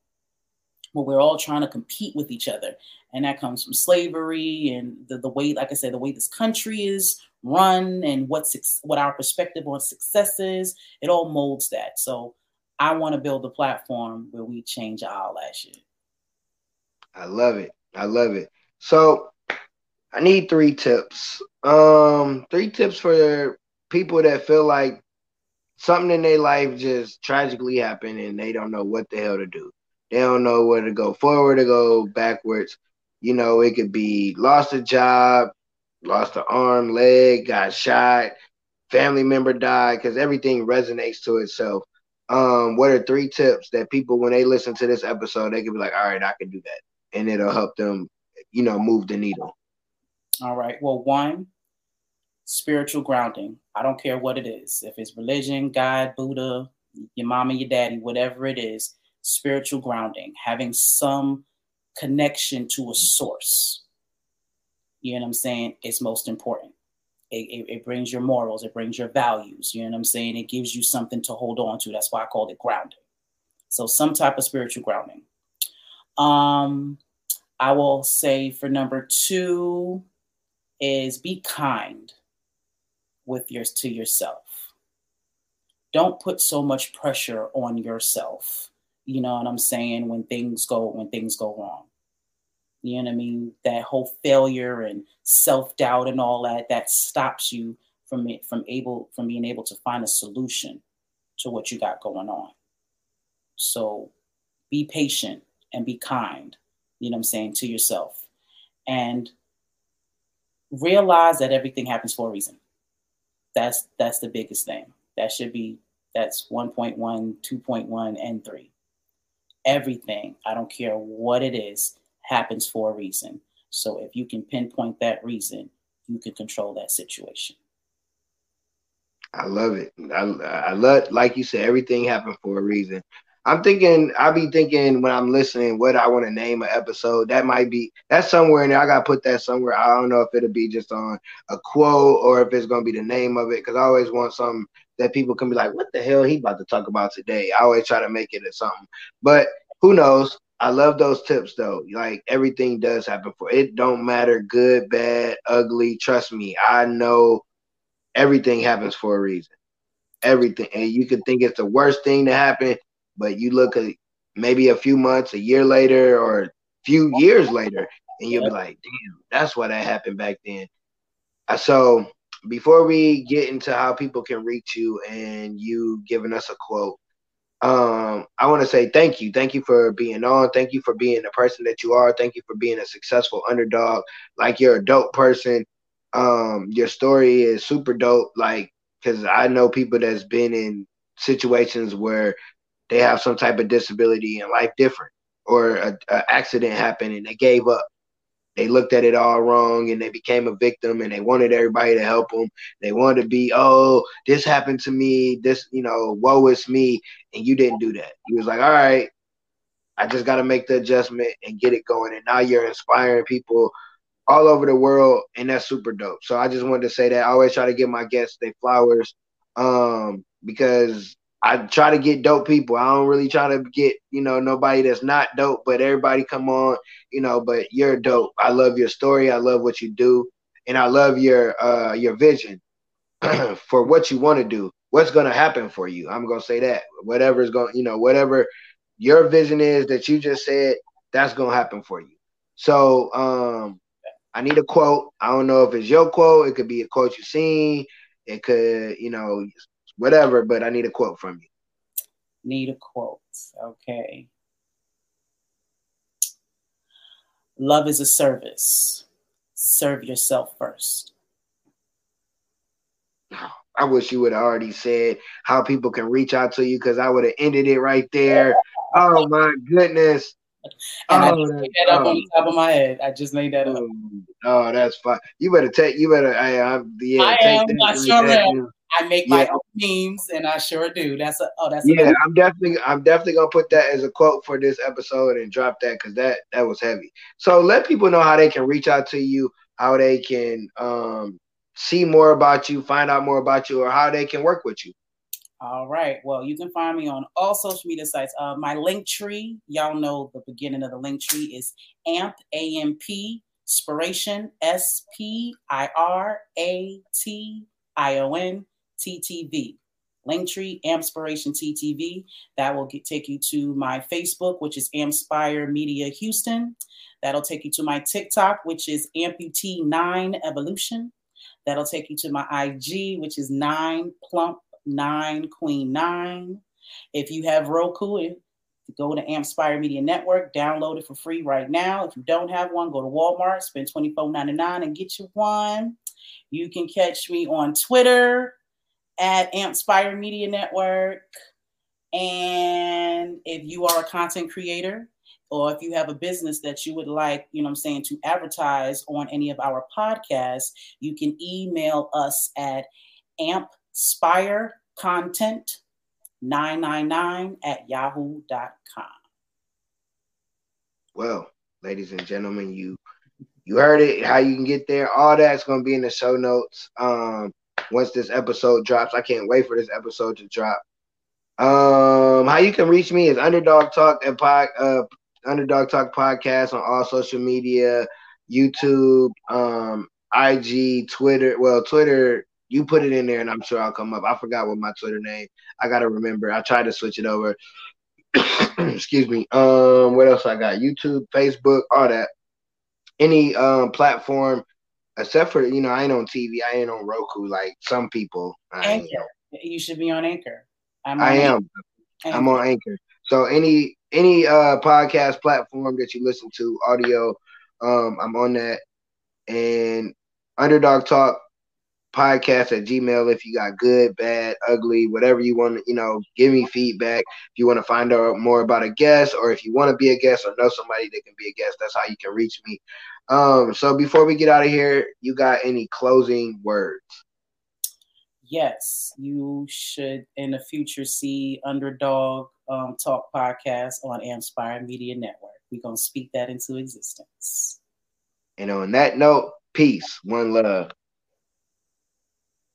But we're all trying to compete with each other, and that comes from slavery and the, the way, like I said, the way this country is run and what's what our perspective on success is. It all molds that. So I want to build a platform where we change all that shit. I love it. I love it. So I need three tips. Um, three tips for people that feel like something in their life just tragically happened and they don't know what the hell to do. They don't know where to go forward or go backwards. You know, it could be lost a job, lost an arm, leg, got shot, family member died, because everything resonates to itself. Um, what are three tips that people, when they listen to this episode, they can be like, all right, I can do that. And it'll help them, you know, move the needle. All right. Well, one, spiritual grounding. I don't care what it is. If it's religion, God, Buddha, your mom and your daddy, whatever it is, spiritual grounding, having some connection to a source you know what I'm saying, It's most important. It, it, it, brings your morals, it brings your values, you know what I'm saying? It gives you something to hold on to. That's why I called it grounding. So some type of spiritual grounding. Um, I will say for number two is be kind with yours to yourself. Don't put so much pressure on yourself. You know what I'm saying? When things go when things go wrong. You know what I mean? That whole failure and self doubt and all that that stops you from it from able from being able to find a solution to what you got going on. So be patient and be kind, you know what I'm saying, to yourself. And realize that everything happens for a reason. That's that's the biggest thing. That should be that's 1.1, 2.1, and 3. Everything, I don't care what it is, happens for a reason. So if you can pinpoint that reason, you can control that situation. I love it. I, I love, like you said, everything happened for a reason. I'm thinking, I'll be thinking when I'm listening what I want to name an episode. That might be that's somewhere in there. I gotta put that somewhere. I don't know if it'll be just on a quote or if it's gonna be the name of it, because I always want something that people can be like, what the hell he about to talk about today? I always try to make it a something. But who knows? I love those tips though. Like everything does happen for it. Don't matter good, bad, ugly. Trust me, I know everything happens for a reason. Everything, and you could think it's the worst thing to happen, but you look at maybe a few months, a year later, or a few years later, and you'll be like, "Damn, that's why that happened back then." Uh, so, before we get into how people can reach you and you giving us a quote, um, I want to say thank you. Thank you for being on. Thank you for being the person that you are. Thank you for being a successful underdog. Like you're a dope person. Um, your story is super dope. Like, cause I know people that's been in situations where they have some type of disability and life different, or a, a accident happened and they gave up they looked at it all wrong and they became a victim and they wanted everybody to help them. They wanted to be, oh, this happened to me, this, you know, woe is me. And you didn't do that. You was like, all right, I just got to make the adjustment and get it going. And now you're inspiring people all over the world, and that's super dope. So I just wanted to say that. I always try to give my guests their flowers um, because I try to get dope people. I don't really try to get, you know, nobody that's not dope, but everybody come on, you know, but you're dope. I love your story. I love what you do. And I love your uh your vision for what you want to do. What's gonna happen for you? I'm gonna say that. Whatever's going, you know, whatever your vision is that you just said, that's gonna happen for you. So um I need a quote. I don't know if it's your quote, it could be a quote you've seen, it could, you know, whatever, but I need a quote from you. Need a quote. Okay. Love is a service. Serve yourself first. I wish you would have already said how people can reach out to you because I would have ended it right there. Oh my goodness. And oh, I just made that up oh. on the top of my head. I just made that up. Oh, oh that's fine. You better take. You better. I, I'm. Yeah. I am. I sure am. I make yeah. my own memes, and I sure do. That's a oh, that's yeah. I'm definitely I'm definitely gonna put that as a quote for this episode and drop that because that that was heavy. So let people know how they can reach out to you, how they can um see more about you, find out more about you, or how they can work with you. All right. Well, you can find me on all social media sites. Uh, my link tree, y'all know the beginning of the link tree is AMP, A-M-P, Spiration, S-P-I-R-A-T-I-O-N, TTV. Linktree, AMPspiration TTV. That will get, take you to my Facebook, which is AMPspire Media Huston. That'll take you to my TikTok, which is Amputee9 Evolution. That'll take you to my IG, which is 9 Plump 9 Queen 9. If you have Roku, eh, go to AMPspire Media Network, download it for free right now. If you don't have one, go to Walmart, spend $24.99 and get you one. You can catch me on Twitter at AMPspire Media Network. And if you are a content creator, or if you have a business that you would like, you know I'm saying, to advertise on any of our podcasts, you can email us at ampspirecontent999 at yahoo.com. Well, ladies and gentlemen, you you heard it, how you can get there. All that's gonna be in the show notes. Um, once this episode drops. I can't wait for this episode to drop. Um, how you can reach me is Underdog Talk and pod, uh, Underdog Talk podcast on all social media, YouTube, um, IG, Twitter. Well, Twitter, you put it in there, and I'm sure I'll come up. I forgot what my Twitter name. I gotta remember. I tried to switch it over. Excuse me. Um, what else I got? YouTube, Facebook, all that. Any um platform except for you know I ain't on TV, I ain't on Roku like some people. Anchor, you should be on Anchor. I'm on I am. Anchor. I'm on Anchor. So any any uh podcast platform that you listen to, audio, um, I'm on that. And Underdog Talk podcast at Gmail if you got good, bad, ugly, whatever you want you know, give me feedback. If you want to find out more about a guest or if you want to be a guest or know somebody that can be a guest, that's how you can reach me. Um, so before we get out of here, you got any closing words? yes, you should in the future see Underdog um, Talk podcast on AMPspire Media Network. We're gonna speak that into existence. And on that note, peace, one love.